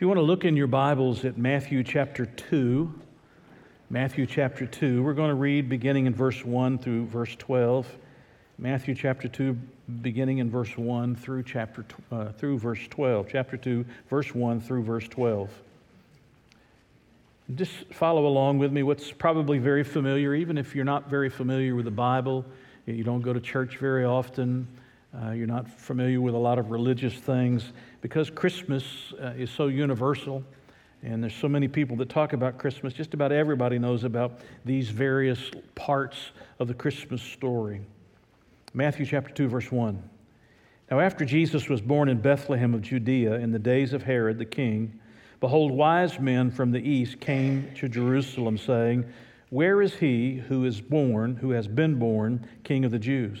If you want to look in your Bibles at Matthew chapter 2, Matthew chapter 2, we're going to read beginning in verse 1 through verse 12. Matthew chapter 2, beginning in verse 1 through, chapter, uh, through verse 12. Chapter 2, verse 1 through verse 12. Just follow along with me. What's probably very familiar, even if you're not very familiar with the Bible, you don't go to church very often, uh, you're not familiar with a lot of religious things, because Christmas uh, is so universal and there's so many people that talk about Christmas, just about everybody knows about these various parts of the Christmas story. Matthew chapter 2, verse 1. Now, after Jesus was born in Bethlehem of Judea in the days of Herod the king, behold, wise men from the east came to Jerusalem, saying, Where is he who is born, who has been born, king of the Jews?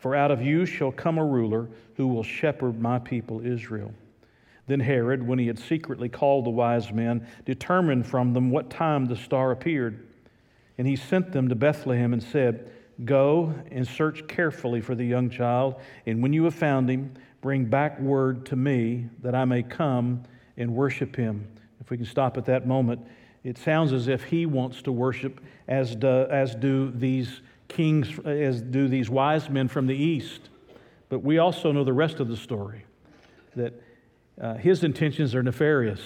for out of you shall come a ruler who will shepherd my people Israel. Then Herod, when he had secretly called the wise men, determined from them what time the star appeared. And he sent them to Bethlehem and said, Go and search carefully for the young child, and when you have found him, bring back word to me that I may come and worship him. If we can stop at that moment, it sounds as if he wants to worship as do, as do these kings, as do these wise men from the east. But we also know the rest of the story that uh, his intentions are nefarious.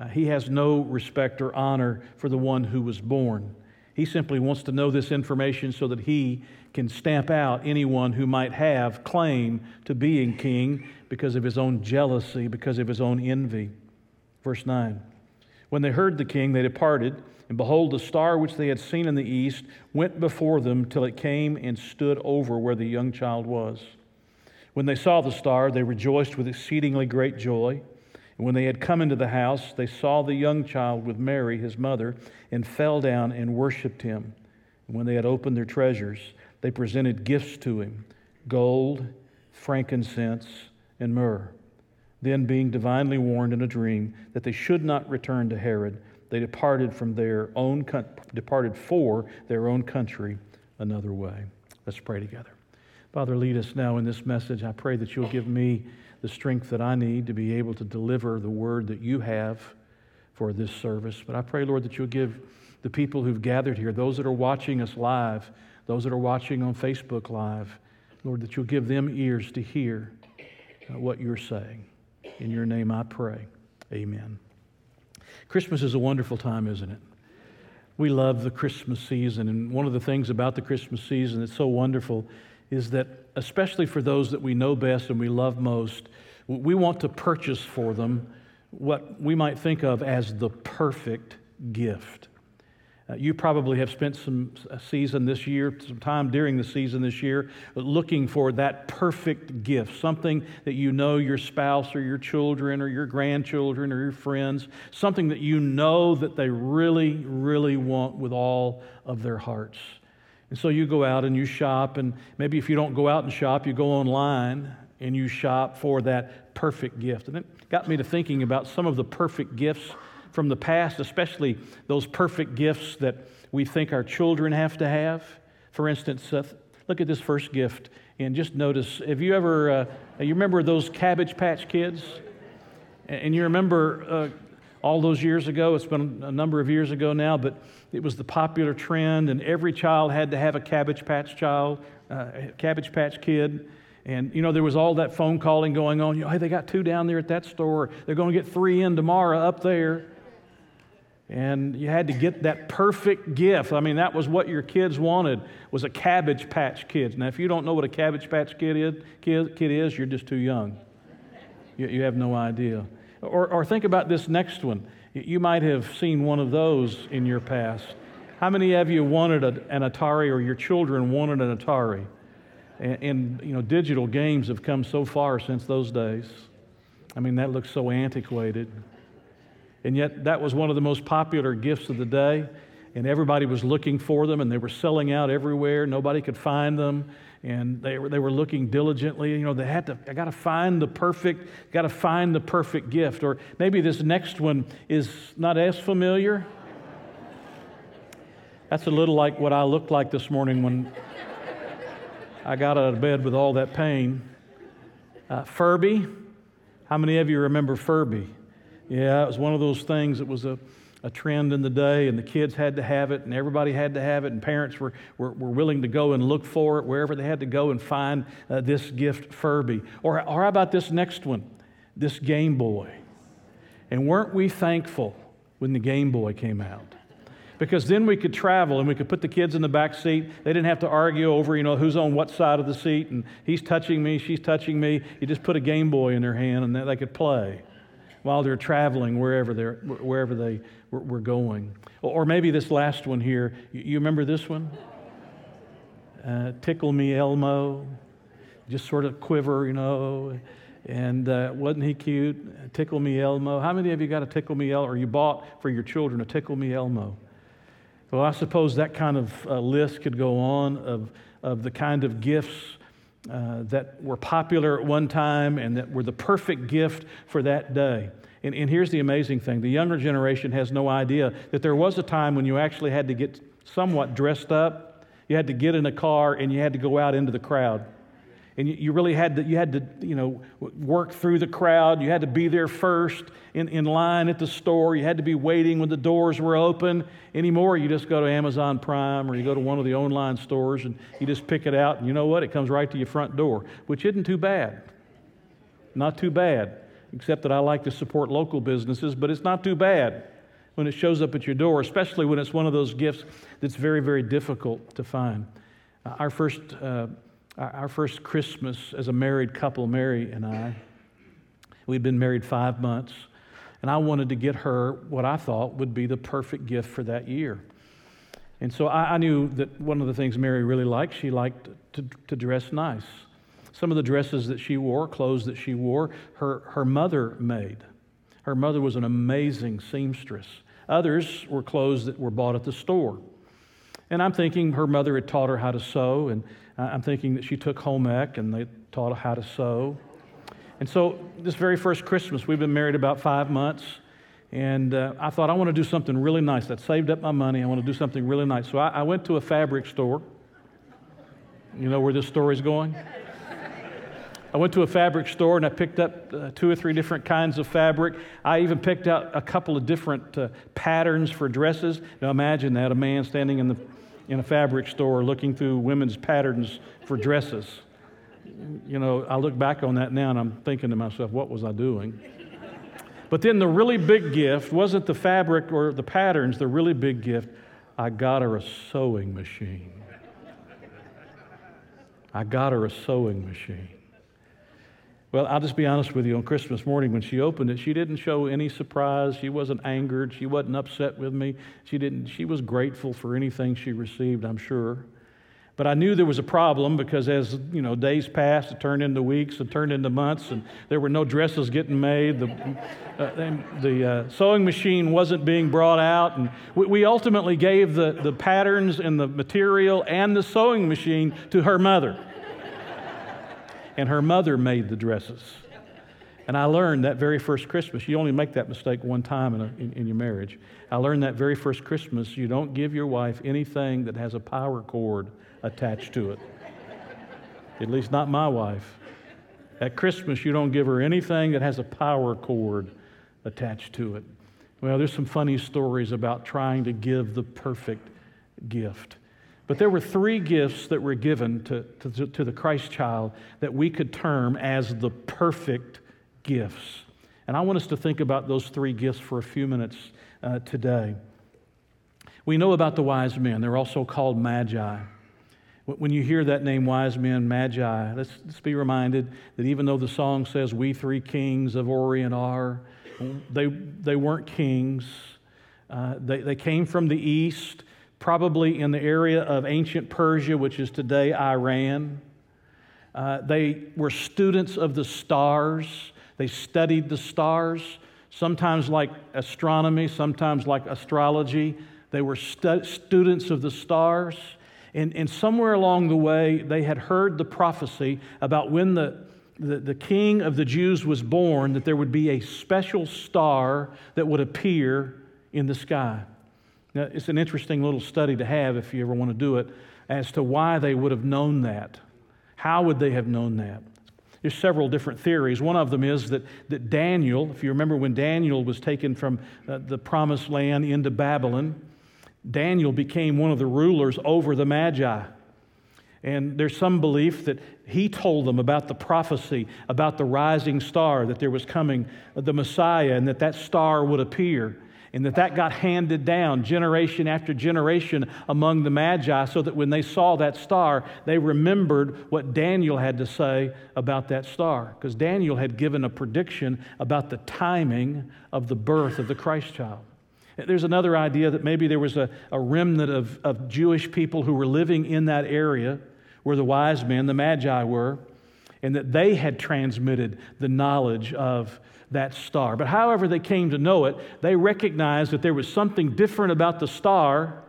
Uh, he has no respect or honor for the one who was born. He simply wants to know this information so that he can stamp out anyone who might have claim to being king because of his own jealousy, because of his own envy. Verse 9 When they heard the king, they departed, and behold, the star which they had seen in the east went before them till it came and stood over where the young child was. When they saw the star, they rejoiced with exceedingly great joy. And when they had come into the house, they saw the young child with Mary, his mother, and fell down and worshiped him. And when they had opened their treasures, they presented gifts to him gold, frankincense, and myrrh. Then, being divinely warned in a dream that they should not return to Herod, they departed from their own departed for their own country another way. Let's pray together. Father, lead us now in this message. I pray that you'll give me the strength that I need to be able to deliver the word that you have for this service. But I pray, Lord, that you'll give the people who've gathered here, those that are watching us live, those that are watching on Facebook Live, Lord, that you'll give them ears to hear uh, what you're saying. In your name I pray. Amen. Christmas is a wonderful time, isn't it? We love the Christmas season. And one of the things about the Christmas season that's so wonderful is that, especially for those that we know best and we love most, we want to purchase for them what we might think of as the perfect gift. Uh, you probably have spent some season this year, some time during the season this year, looking for that perfect gift, something that you know your spouse or your children or your grandchildren or your friends, something that you know that they really, really want with all of their hearts. And so you go out and you shop, and maybe if you don't go out and shop, you go online and you shop for that perfect gift. And it got me to thinking about some of the perfect gifts from the past, especially those perfect gifts that we think our children have to have. For instance, uh, look at this first gift and just notice have you ever, uh, you remember those Cabbage Patch kids? And you remember uh, all those years ago, it's been a number of years ago now, but it was the popular trend, and every child had to have a Cabbage Patch child, uh, Cabbage Patch kid. And, you know, there was all that phone calling going on. You know, hey, they got two down there at that store. They're going to get three in tomorrow up there. And you had to get that perfect gift. I mean, that was what your kids wanted, was a Cabbage Patch Kid. Now, if you don't know what a Cabbage Patch Kid is, kid, kid is you're just too young. You, you have no idea. Or, or think about this next one. You might have seen one of those in your past. How many of you wanted a, an Atari or your children wanted an Atari? And, and, you know, digital games have come so far since those days. I mean, that looks so antiquated. And yet, that was one of the most popular gifts of the day. And everybody was looking for them, and they were selling out everywhere. Nobody could find them. And they were, they were looking diligently. You know, they had to, I got to find the perfect, got to find the perfect gift. Or maybe this next one is not as familiar. That's a little like what I looked like this morning when I got out of bed with all that pain. Uh, Furby. How many of you remember Furby? Yeah, it was one of those things that was a, a trend in the day, and the kids had to have it, and everybody had to have it, and parents were, were, were willing to go and look for it wherever they had to go and find uh, this gift, Furby. Or, or how about this next one, this Game Boy? And weren't we thankful when the Game Boy came out? because then we could travel and we could put the kids in the back seat. They didn't have to argue over, you know, who's on what side of the seat and he's touching me, she's touching me. You just put a Game Boy in their hand and they could play while they're traveling wherever, they're, wherever they were going. Or maybe this last one here. You remember this one? Uh, tickle me Elmo. Just sort of quiver, you know. And uh, wasn't he cute? Tickle me Elmo. How many of you got a Tickle me Elmo, or you bought for your children a Tickle me Elmo? Well, I suppose that kind of uh, list could go on of, of the kind of gifts uh, that were popular at one time and that were the perfect gift for that day. And, and here's the amazing thing the younger generation has no idea that there was a time when you actually had to get somewhat dressed up. You had to get in a car and you had to go out into the crowd and you really had to, you had to, you know, work through the crowd. You had to be there first in, in line at the store. You had to be waiting when the doors were open. Anymore, you just go to Amazon Prime or you go to one of the online stores and you just pick it out. And you know what? It comes right to your front door, which isn't too bad. Not too bad, except that I like to support local businesses, but it's not too bad when it shows up at your door, especially when it's one of those gifts that's very, very difficult to find. Uh, our first uh, our first Christmas as a married couple, Mary and I, we'd been married five months, and I wanted to get her what I thought would be the perfect gift for that year. And so I, I knew that one of the things Mary really liked, she liked to, to dress nice. Some of the dresses that she wore, clothes that she wore, her, her mother made. Her mother was an amazing seamstress. Others were clothes that were bought at the store. And I'm thinking her mother had taught her how to sew, and I'm thinking that she took home ec and they taught her how to sew. And so, this very first Christmas, we've been married about five months, and uh, I thought, I want to do something really nice. I saved up my money. I want to do something really nice. So, I, I went to a fabric store. You know where this story's going? I went to a fabric store and I picked up uh, two or three different kinds of fabric. I even picked out a couple of different uh, patterns for dresses. Now imagine that a man standing in the in a fabric store looking through women's patterns for dresses. You know, I look back on that now and I'm thinking to myself, what was I doing? But then the really big gift wasn't the fabric or the patterns, the really big gift, I got her a sewing machine. I got her a sewing machine. Well, I'll just be honest with you. On Christmas morning, when she opened it, she didn't show any surprise. She wasn't angered. She wasn't upset with me. She, didn't, she was grateful for anything she received, I'm sure. But I knew there was a problem because as you know, days passed, it turned into weeks, it turned into months, and there were no dresses getting made. The, uh, the uh, sewing machine wasn't being brought out, and we, we ultimately gave the, the patterns and the material and the sewing machine to her mother and her mother made the dresses. And I learned that very first Christmas, you only make that mistake one time in, a, in, in, your marriage. I learned that very first Christmas, you don't give your wife anything that has a power cord attached to it. At least not my wife. At Christmas, you don't give her anything that has a power cord attached to it. Well, there's some funny stories about trying to give the perfect gift. But there were three gifts that were given to, to, to, the Christ child that we could term as the perfect gifts. And I want us to think about those three gifts for a few minutes uh, today. We know about the wise men, they're also called magi. When you hear that name, wise men, magi, let's, let's be reminded that even though the song says, We three kings of Orient are, they, they weren't kings. Uh, they, they came from the east probably in the area of ancient Persia, which is today Iran. Uh, they were students of the stars, they studied the stars. sometimes like astronomy, sometimes like astrology. They were stu- students of the stars. And, and somewhere along the way, they had heard the prophecy about when the, the, the king of the Jews was born, that there would be a special star that would appear in the sky. Now, it's an interesting little study to have if you ever want to do it as to why they would have known that. How would they have known that? There's several different theories. One of them is that, that Daniel, if you remember when Daniel was taken from uh, the promised land into Babylon, Daniel became one of the rulers over the Magi. And there's some belief that he told them about the prophecy about the rising star, that there was coming the Messiah, and that that star would appear and that that got handed down generation after generation among the magi so that when they saw that star they remembered what daniel had to say about that star. Because daniel had given a prediction about the timing of the birth of the christ child. There's another idea that maybe there was a, a remnant of, of jewish people who were living in that area where the wise men the magi were and that they had transmitted the knowledge of that star. But however they came to know it, they recognized that there was something different about the star,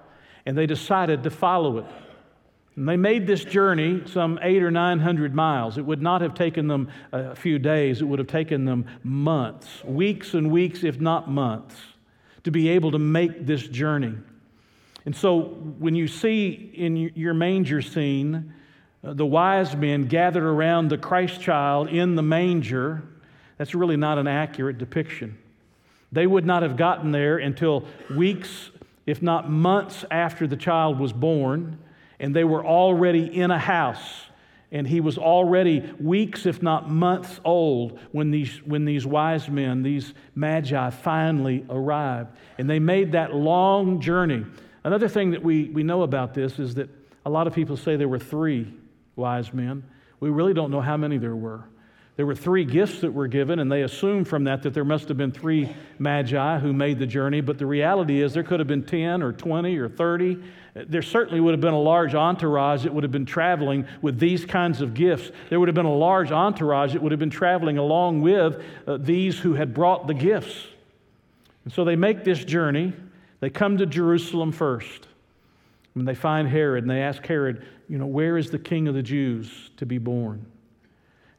and they decided to follow it. And they made this journey some eight or nine hundred miles. It would not have taken them a few days, it would have taken them months, weeks and weeks, if not months, to be able to make this journey. And so when you see in your manger scene, uh, the wise men gathered around the Christ child in the manger, that's really not an accurate depiction. They would not have gotten there until weeks, if not months, after the child was born, and they were already in a house. And he was already weeks, if not months old, when these, when these wise men, these magi, finally arrived. And they made that long journey. Another thing that we, we know about this is that a lot of people say there were three wise men. We really don't know how many there were. There were three gifts that were given, and they assumed from that that there must have been three magi who made the journey. But the reality is, there could have been 10 or 20 or 30. There certainly would have been a large entourage that would have been traveling with these kinds of gifts. There would have been a large entourage that would have been traveling along with uh, these who had brought the gifts. And so they make this journey. They come to Jerusalem first. And they find Herod, and they ask Herod, you know, where is the king of the Jews to be born?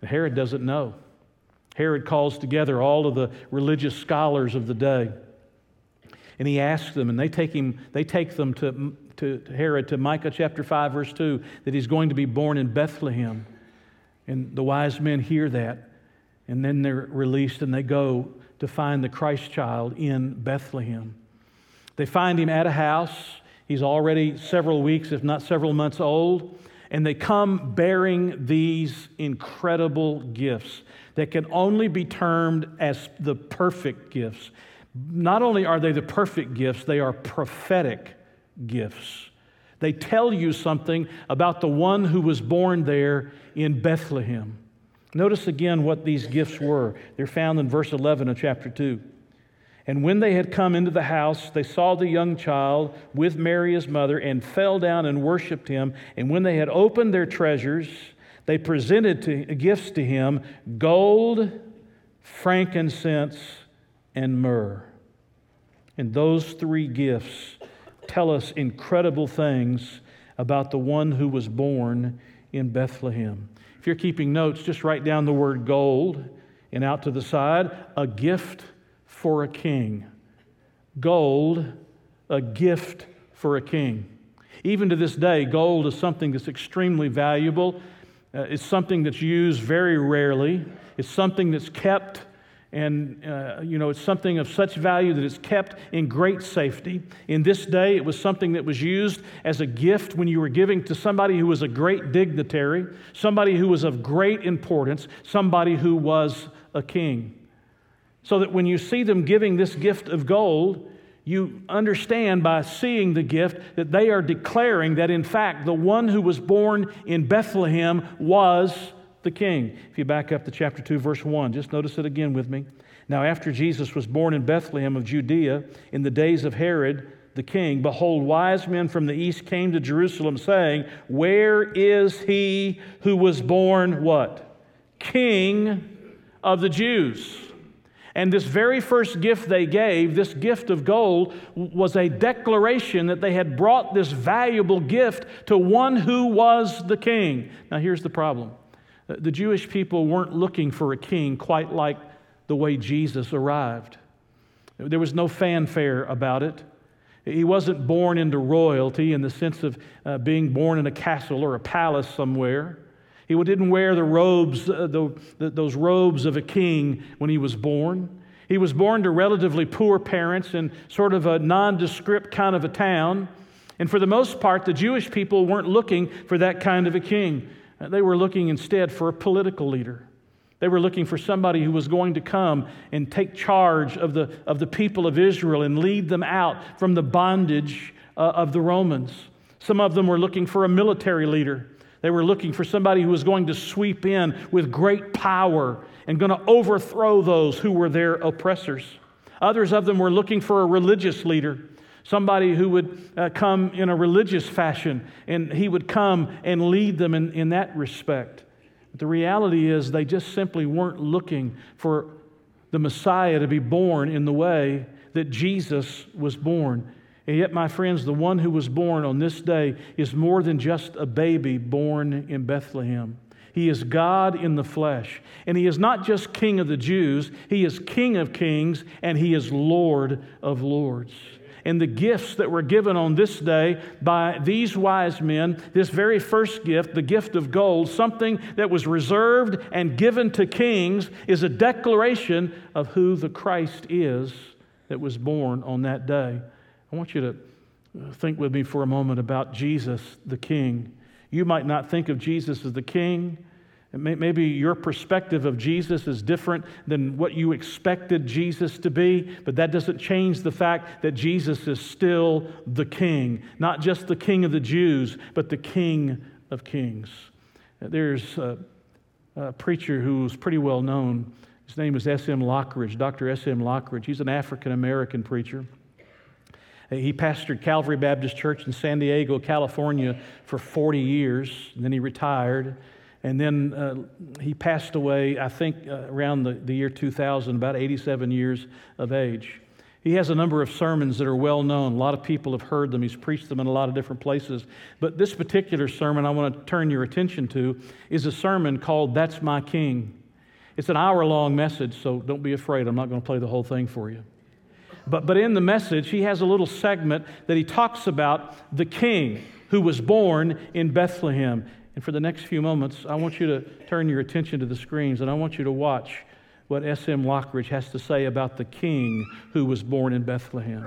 Herod doesn't know. Herod calls together all of the religious scholars of the day. And he asks them, and they take, him, they take them to, to Herod to Micah chapter 5, verse 2, that he's going to be born in Bethlehem. And the wise men hear that, and then they're released and they go to find the Christ child in Bethlehem. They find him at a house. He's already several weeks, if not several months old and they come bearing these incredible gifts that can only be termed as the perfect gifts. Not only are they the perfect gifts, they are prophetic gifts. They tell you something about the one who was born there in Bethlehem. Notice again what these gifts were. They're found in verse 11 of chapter 2. And when they had come into the house, they saw the young child with Mary his mother and fell down and worshiped him. And when they had opened their treasures, they presented to, gifts to him gold, frankincense, and myrrh. And those three gifts tell us incredible things about the one who was born in Bethlehem. If you're keeping notes, just write down the word gold and out to the side, a gift for a king. Gold, a gift for a king. Even to this day, gold is something that's extremely valuable. Uh, it's something that's used very rarely. It's something that's kept, and uh, you know, it's something of such value that it's kept in great safety. In this day, it was something that was used as a gift when you were giving to somebody who was a great dignitary, somebody who was of great importance, somebody who was a king. So that when you see them giving this gift of gold, you understand by seeing the gift that they are declaring that, in fact, the one who was born in Bethlehem was the king. If you back up to chapter 2, verse 1, just notice it again with me. Now, after Jesus was born in Bethlehem of Judea in the days of Herod the king, behold, wise men from the east came to Jerusalem, saying, Where is he who was born what? King of the Jews. And this very first gift they gave, this gift of gold, was a declaration that they had brought this valuable gift to one who was the king. Now, here's the problem the Jewish people weren't looking for a king quite like the way Jesus arrived. There was no fanfare about it. He wasn't born into royalty in the sense of uh, being born in a castle or a palace somewhere. He didn't wear the robes, uh, the, the, those robes of a king when he was born. He was born to relatively poor parents in sort of a nondescript kind of a town. And for the most part, the Jewish people weren't looking for that kind of a king. Uh, they were looking instead for a political leader. They were looking for somebody who was going to come and take charge of the, of the people of Israel and lead them out from the bondage uh, of the Romans. Some of them were looking for a military leader. They were looking for somebody who was going to sweep in with great power and going to overthrow those who were their oppressors. Others of them were looking for a religious leader, somebody who would uh, come in a religious fashion, and he would come and lead them in, in that respect. But the reality is, they just simply weren't looking for the Messiah to be born in the way that Jesus was born. And yet, my friends, the one who was born on this day is more than just a baby born in Bethlehem. He is God in the flesh. And He is not just King of the Jews, He is King of kings and He is Lord of lords. And the gifts that were given on this day by these wise men, this very first gift, the gift of gold, something that was reserved and given to kings, is a declaration of who the Christ is that was born on that day. I want you to uh, think with me for a moment about Jesus, the King. You might not think of Jesus as the King. Maybe your perspective of Jesus is different than what you expected Jesus to be, but that doesn't change the fact that Jesus is still the King, not just the King of the Jews, but the King of Kings. There's a, a preacher who's pretty well known. His name is S.M. Lockridge, Dr. S.M. Lockridge. He's an African American preacher. He pastored Calvary Baptist Church in San Diego, California for 40 years, then he retired. And then uh, he passed away, I think, uh, around the, the year 2000, about 87 years of age. He has a number of sermons that are well known. A lot of people have heard them. He's preached them in a lot of different places. But this particular sermon I want to turn your attention to is a sermon called That's My King. It's an hour long message, so don't be afraid. I'm not going to play the whole thing for you. But, but in the message, he has a little segment that he talks about the king who was born in Bethlehem. And for the next few moments, I want you to turn your attention to the screens and I want you to watch what S.M. Lockridge has to say about the king who was born in Bethlehem.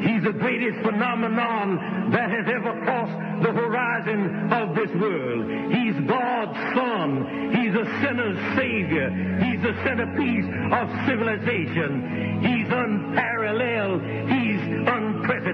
He's the greatest phenomenon that has ever crossed the horizon of this world. He's God's Son. He's a sinner's Savior. He's the centerpiece of civilization. He's unparalleled. He's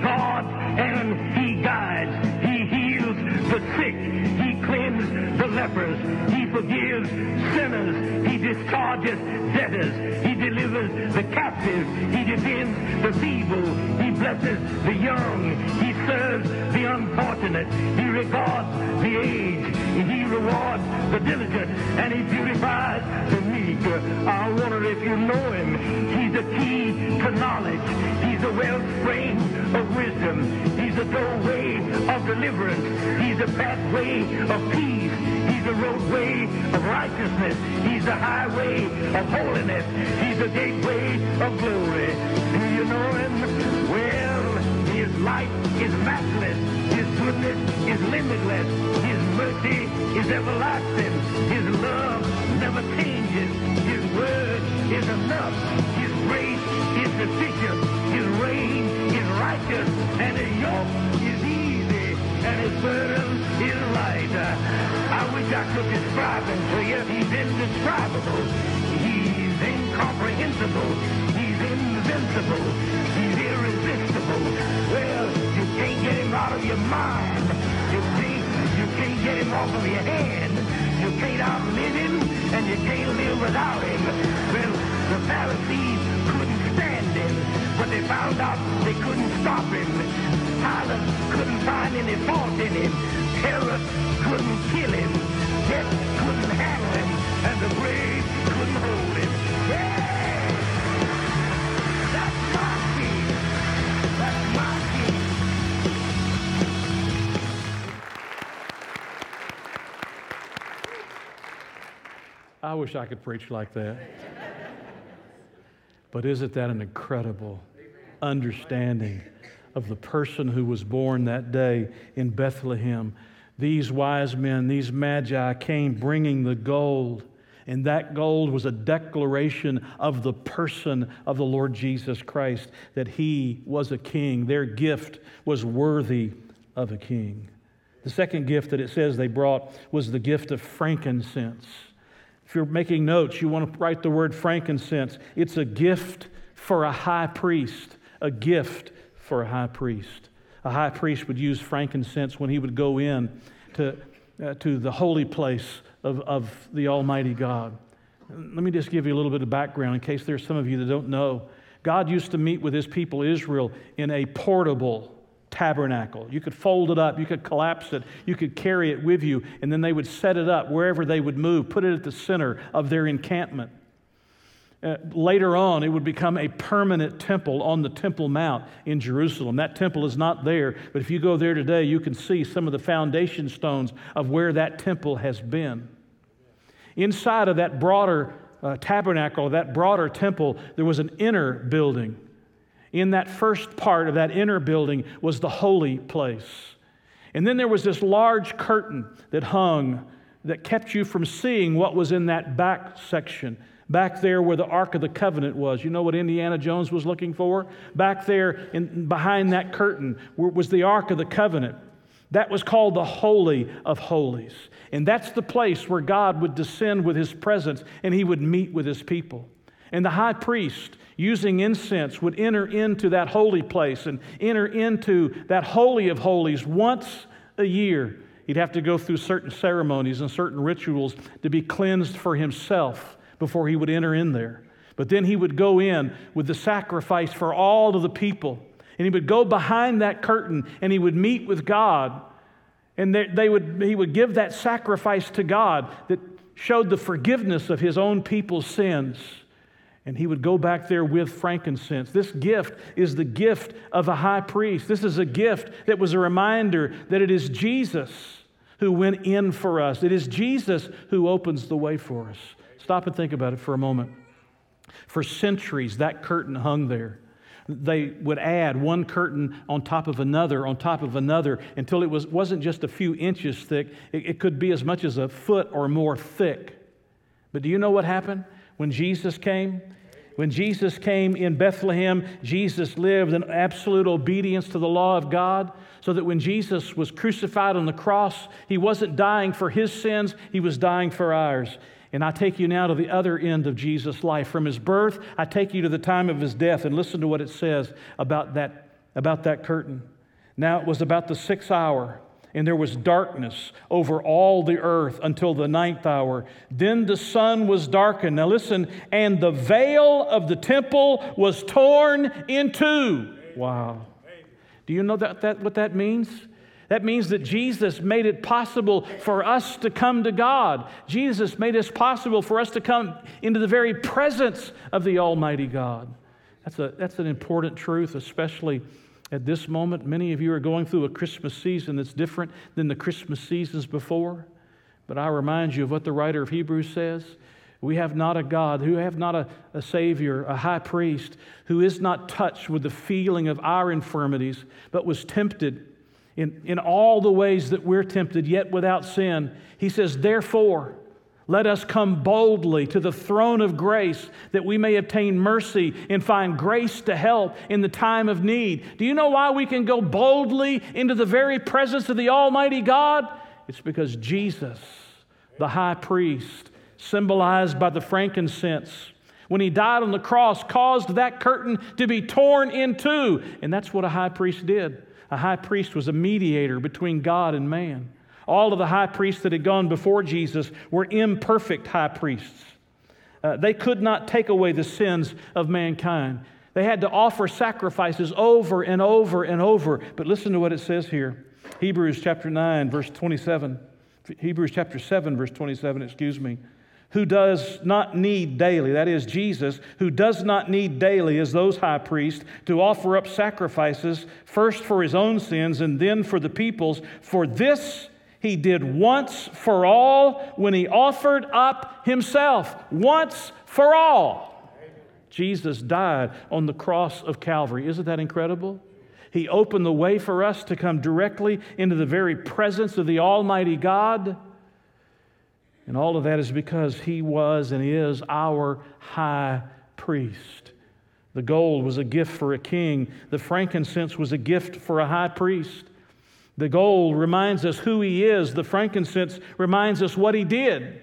guards and he guides. He heals the sick. He cleanses the lepers. He forgives sinners. He discharges debtors. He delivers the captive. He defends the feeble. He blesses the young. He serves the unfortunate. He regards the aged. He rewards the diligent. And he purifies the meek. I wonder if you know him. He's the key to knowledge. He's the wellspring of wisdom. He's the doorway of deliverance. He's the pathway of peace. He's the roadway of righteousness. He's the highway of holiness. He's the gateway of glory. Do you know him? Well, his light is matchless. His goodness is limitless. His mercy is everlasting. His love never changes. His word is enough. His grace is sufficient. His reign righteous. And his yoke is easy. And his burden is light. I wish I could describe him to you. He's indescribable. He's incomprehensible. He's invincible. He's irresistible. Well, you can't get him out of your mind. You can't, you can't get him off of your hand. You can't outlive him, and you can't live without him. Well, the Pharisees found out they couldn't stop him. Pilate couldn't find any fault in him. Herod couldn't kill him. Death couldn't handle him, and the grave couldn't hold him. Yeah! I wish I could preach like that. But isn't that an incredible understanding of the person who was born that day in Bethlehem? These wise men, these magi came bringing the gold, and that gold was a declaration of the person of the Lord Jesus Christ, that he was a king. Their gift was worthy of a king. The second gift that it says they brought was the gift of frankincense. If you're making notes, you want to write the word frankincense. It's a gift for a high priest, a gift for a high priest. A high priest would use frankincense when he would go in to, uh, to the holy place of, of the Almighty God. Let me just give you a little bit of background in case there's some of you that don't know. God used to meet with his people Israel in a portable tabernacle. You could fold it up, you could collapse it, you could carry it with you, and then they would set it up wherever they would move, put it at the center of their encampment. Uh, later on, it would become a permanent temple on the Temple Mount in Jerusalem. That temple is not there, but if you go there today, you can see some of the foundation stones of where that temple has been. Inside of that broader uh, tabernacle, that broader temple, there was an inner building. In that first part of that inner building was the holy place. And then there was this large curtain that hung that kept you from seeing what was in that back section. Back there where the Ark of the Covenant was. You know what Indiana Jones was looking for? Back there in, behind that curtain was the Ark of the Covenant. That was called the Holy of Holies. And that's the place where God would descend with his presence and he would meet with his people. And the high priest, using incense, would enter into that holy place and enter into that Holy of Holies once a year. He'd have to go through certain ceremonies and certain rituals to be cleansed for himself before he would enter in there. But then he would go in with the sacrifice for all of the people. And he would go behind that curtain and he would meet with God. And they, they would, he would give that sacrifice to God that showed the forgiveness of his own people's sins. And he would go back there with frankincense. This gift is the gift of a high priest. This is a gift that was a reminder that it is Jesus who went in for us, it is Jesus who opens the way for us. Stop and think about it for a moment. For centuries, that curtain hung there. They would add one curtain on top of another, on top of another, until it was, wasn't just a few inches thick. It, it could be as much as a foot or more thick. But do you know what happened when Jesus came? When Jesus came in Bethlehem, Jesus lived in absolute obedience to the law of God, so that when Jesus was crucified on the cross, he wasn't dying for his sins, he was dying for ours. And I take you now to the other end of Jesus' life. From his birth, I take you to the time of his death, and listen to what it says about that, about that curtain. Now it was about the sixth hour, and there was darkness over all the earth until the ninth hour. Then the sun was darkened. Now listen, and the veil of the temple was torn in two. Wow. Do you know that, that, what that means? That means that Jesus made it possible for us to come to God. Jesus made it possible for us to come into the very presence of the Almighty God. That's, a, that's an important truth, especially at this moment. Many of you are going through a Christmas season that's different than the Christmas seasons before. But I remind you of what the writer of Hebrews says. We have not a God, who have not a, a Savior, a high priest, who is not touched with the feeling of our infirmities, but was tempted in, in all the ways that we're tempted, yet without sin. He says, Therefore, let us come boldly to the throne of grace that we may obtain mercy and find grace to help in the time of need. Do you know why we can go boldly into the very presence of the Almighty God? It's because Jesus, the high priest, symbolized by the frankincense, when he died on the cross, caused that curtain to be torn in two. And that's what a high priest did. A high priest was a mediator between God and man. All of the high priests that had gone before Jesus were imperfect high priests. Uh, they could not take away the sins of mankind. They had to offer sacrifices over and over and over. But listen to what it says here Hebrews chapter 9, verse 27. Hebrews chapter 7, verse 27, excuse me. Who does not need daily, that is Jesus, who does not need daily as those high priests to offer up sacrifices, first for his own sins and then for the people's. For this he did once for all when he offered up himself. Once for all. Jesus died on the cross of Calvary. Isn't that incredible? He opened the way for us to come directly into the very presence of the Almighty God. And all of that is because he was and is our high priest. The gold was a gift for a king, the frankincense was a gift for a high priest. The gold reminds us who he is, the frankincense reminds us what he did.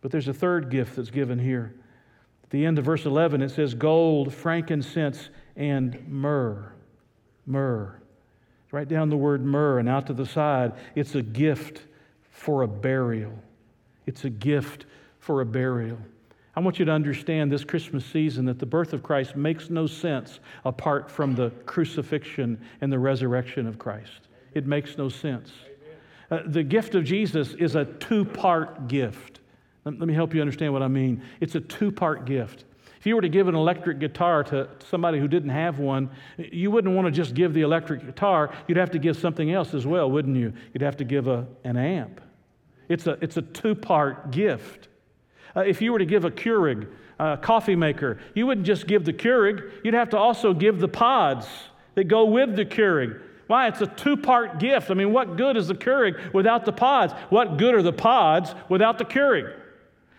But there's a third gift that's given here. At the end of verse 11, it says gold, frankincense, and myrrh. Myrrh. Write down the word myrrh and out to the side. It's a gift for a burial. It's a gift for a burial. I want you to understand this Christmas season that the birth of Christ makes no sense apart from the crucifixion and the resurrection of Christ. It makes no sense. Uh, the gift of Jesus is a two part gift. Let, me help you understand what I mean. It's a two part gift. If you were to give an electric guitar to somebody who didn't have one, you wouldn't want to just give the electric guitar. You'd have to give something else as well, wouldn't you? You'd have to give a, an amp. It's a, it's a two part gift. Uh, if you were to give a Keurig, a coffee maker, you wouldn't just give the Keurig, you'd have to also give the pods that go with the Keurig. Why? It's a two part gift. I mean, what good is the Keurig without the pods? What good are the pods without the Keurig?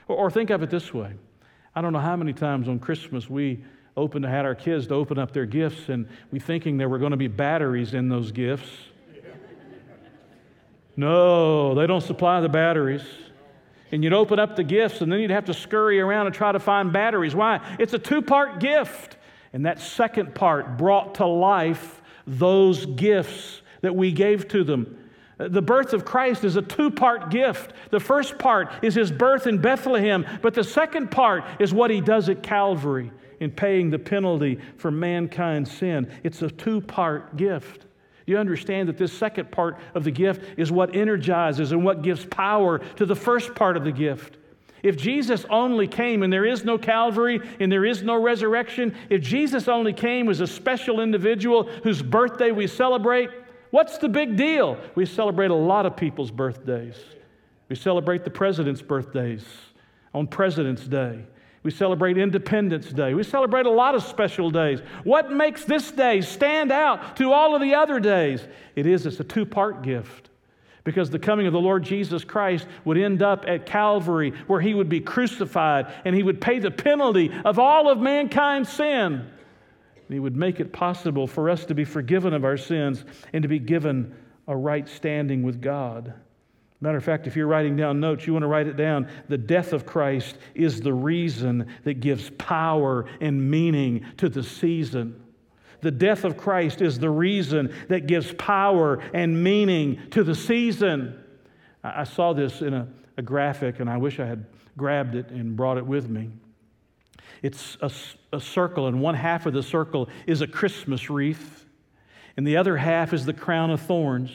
Or, or think of it this way I don't know how many times on Christmas we opened, had our kids to open up their gifts, and we thinking there were going to be batteries in those gifts. No, they don't supply the batteries. And you'd open up the gifts, and then you'd have to scurry around and try to find batteries. Why? It's a two part gift. And that second part brought to life those gifts that we gave to them. The birth of Christ is a two part gift. The first part is his birth in Bethlehem, but the second part is what he does at Calvary in paying the penalty for mankind's sin. It's a two part gift. You understand that this second part of the gift is what energizes and what gives power to the first part of the gift. If Jesus only came and there is no Calvary and there is no resurrection, if Jesus only came as a special individual whose birthday we celebrate, what's the big deal? We celebrate a lot of people's birthdays. We celebrate the president's birthdays on President's Day. We celebrate Independence Day. We celebrate a lot of special days. What makes this day stand out to all of the other days? It is it's a two-part gift because the coming of the Lord Jesus Christ would end up at Calvary, where he would be crucified and he would pay the penalty of all of mankind's sin. And he would make it possible for us to be forgiven of our sins and to be given a right standing with God. Matter of fact, if you're writing down notes, you want to write it down. The death of Christ is the reason that gives power and meaning to the season. The death of Christ is the reason that gives power and meaning to the season. I saw this in a, a graphic, and I wish I had grabbed it and brought it with me. It's a, a circle, and one half of the circle is a Christmas wreath, and the other half is the crown of thorns.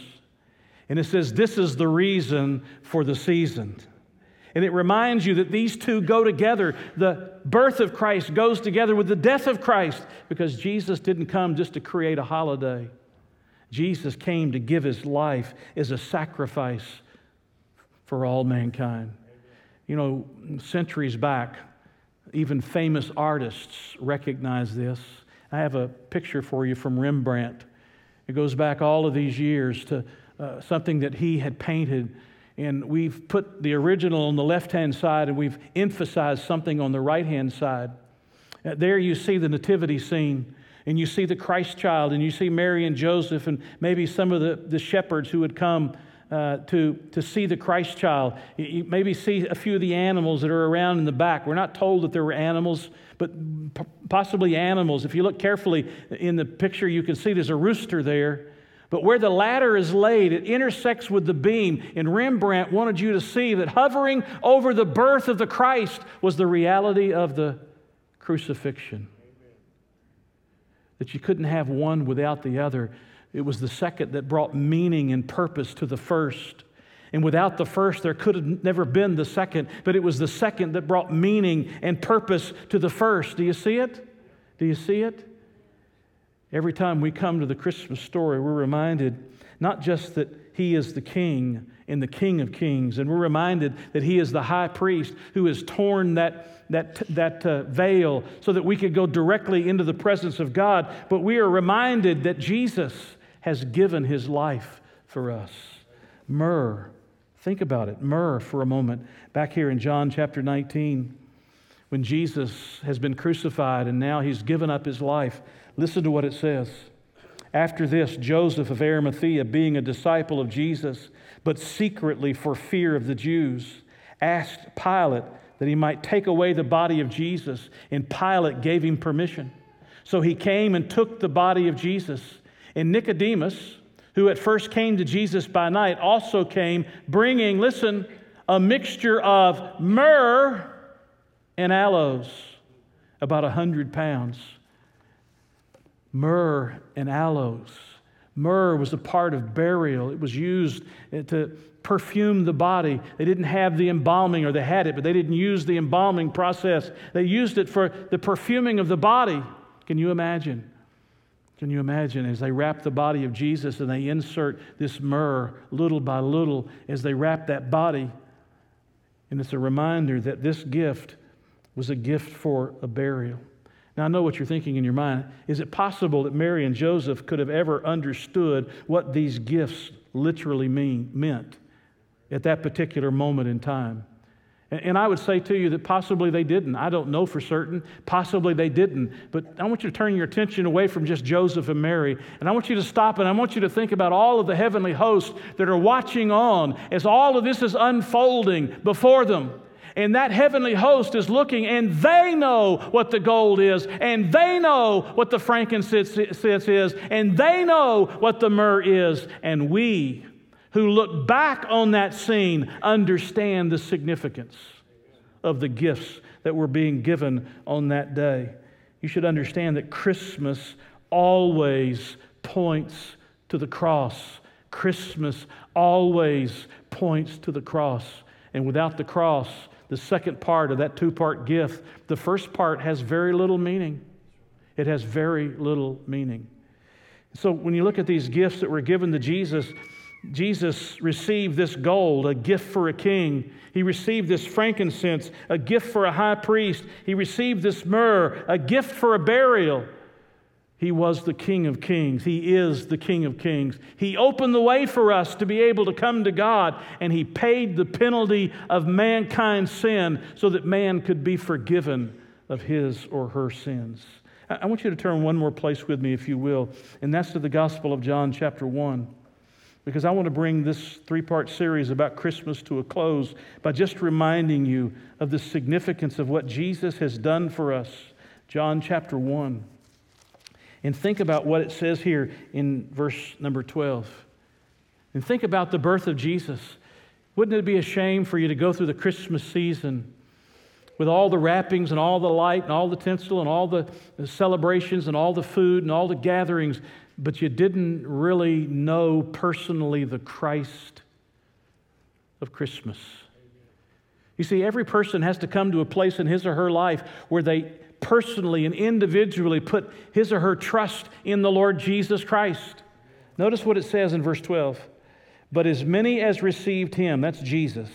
And it says, This is the reason for the season. And it reminds you that these two go together. The birth of Christ goes together with the death of Christ because Jesus didn't come just to create a holiday. Jesus came to give his life as a sacrifice for all mankind. You know, centuries back, even famous artists recognize this. I have a picture for you from Rembrandt. It goes back all of these years to uh, something that he had painted. And we've put the original on the left hand side and we've emphasized something on the right hand side. Uh, there you see the nativity scene and you see the Christ child and you see Mary and Joseph and maybe some of the, the shepherds who had come uh, to, to see the Christ child. You maybe see a few of the animals that are around in the back. We're not told that there were animals, but p- possibly animals. If you look carefully in the picture, you can see there's a rooster there. But where the ladder is laid, it intersects with the beam. And Rembrandt wanted you to see that hovering over the birth of the Christ was the reality of the crucifixion. That you couldn't have one without the other. It was the second that brought meaning and purpose to the first. And without the first, there could have never been the second, but it was the second that brought meaning and purpose to the first. Do you see it? Do you see it? Every time we come to the Christmas story, we're reminded not just that He is the King and the King of Kings, and we're reminded that He is the high priest who has torn that, that, that uh, veil so that we could go directly into the presence of God, but we are reminded that Jesus has given his life for us. Myrrh. Think about it. Myrrh for a moment. Back here in John chapter 19, when Jesus has been crucified and now he's given up his life, listen to what it says. After this, Joseph of Arimathea, being a disciple of Jesus, but secretly for fear of the Jews, asked Pilate that he might take away the body of Jesus, and Pilate gave him permission. So he came and took the body of Jesus. And Nicodemus, who at first came to Jesus by night, also came bringing, listen, a mixture of myrrh and aloes, about a hundred pounds. Myrrh and aloes. Myrrh was a part of burial. It was used eh, to perfume the body. They didn't have the embalming, or they had it, but they didn't use the embalming process. They used it for the perfuming of the body. Can you imagine? Can you imagine as they wrap the body of Jesus and they insert this myrrh little by little as they wrap that body? And it's a reminder that this gift was a gift for a burial. Now, I know what you're thinking in your mind. Is it possible that Mary and Joseph could have ever understood what these gifts literally mean, meant at that particular moment in time? And I would say to you that possibly they didn't. I don't know for certain. Possibly they didn't. But I want you to turn your attention away from just Joseph and Mary. And I want you to stop and I want you to think about all of the heavenly hosts that are watching on as all of this is unfolding before them. And that heavenly host is looking, and they know what the gold is, and they know what the frankincense is, and they know what the myrrh is. And we who look back on that scene understand the significance of the gifts that were being given on that day. You should understand that Christmas always points to the cross. Christmas always points to the cross. And without the cross, the second part of that two part gift, the first part has very little meaning. It has very little meaning. So when you look at these gifts that were given to Jesus, Jesus received this gold, a gift for a king. He received this frankincense, a gift for a high priest. He received this myrrh, a gift for a burial. He was the King of Kings. He is the King of Kings. He opened the way for us to be able to come to God, and He paid the penalty of mankind's sin so that man could be forgiven of his or her sins. I want you to turn one more place with me, if you will, and that's to the Gospel of John, chapter 1 because I want to bring this three part series about Christmas to a close by just reminding you of the significance of what Jesus has done for us. John chapter 1. And think about what it says here in verse number 12. And think about the birth of Jesus. Wouldn't it be a shame for you to go through the Christmas season with all the wrappings and all the light and all the tinsel and all the celebrations and all the food and all the gatherings but you didn't really know personally the Christ of Christmas. You see, every person has to come to a place in his or her life where they personally and individually put his or her trust in the Lord Jesus Christ. Notice what it says in verse 12. But as many as received him, that's Jesus,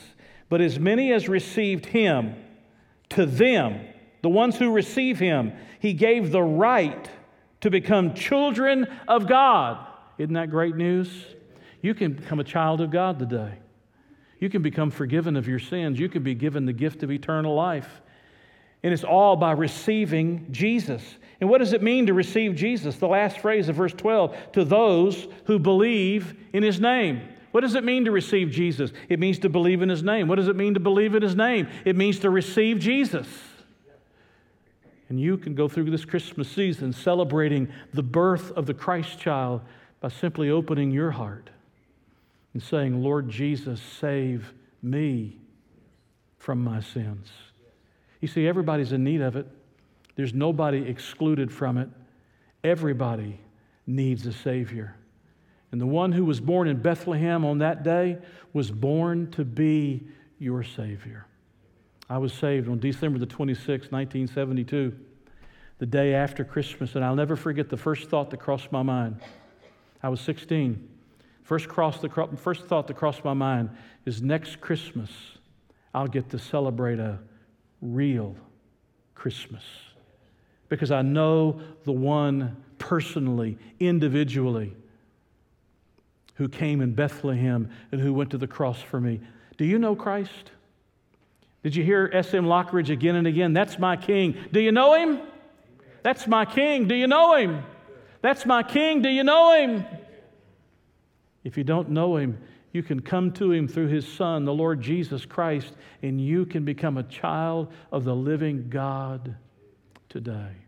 but as many as received him, to them, the ones who receive him, he gave the right to become children of God. Isn't that great news? You can become a child of God today. You can become forgiven of your sins. You can be given the gift of eternal life. And it's all by receiving Jesus. And what does it mean to receive Jesus? The last phrase of verse 12 to those who believe in his name. What does it mean to receive Jesus? It means to believe in his name. What does it mean to believe in his name? It means to receive Jesus. And you can go through this Christmas season celebrating the birth of the Christ child by simply opening your heart and saying, Lord Jesus, save me from my sins. You see, everybody's in need of it. There's nobody excluded from it. Everybody needs a Savior. And the one who was born in Bethlehem on that day was born to be your Savior. I was saved on December the 26th, 1972, the day after Christmas, and I'll never forget the first thought that crossed my mind. I was 16. First, cross the, first thought that crossed my mind is next Christmas, I'll get to celebrate a real Christmas. Because I know the one personally, individually, who came in Bethlehem and who went to the cross for me. Do you know Christ? Did you hear S.M. Lockridge again and again? That's my king. Do you know him? That's my king. Do you know him? That's my king. Do you know him? If you don't know him, you can come to him through his son, the Lord Jesus Christ, and you can become a child of the living God today.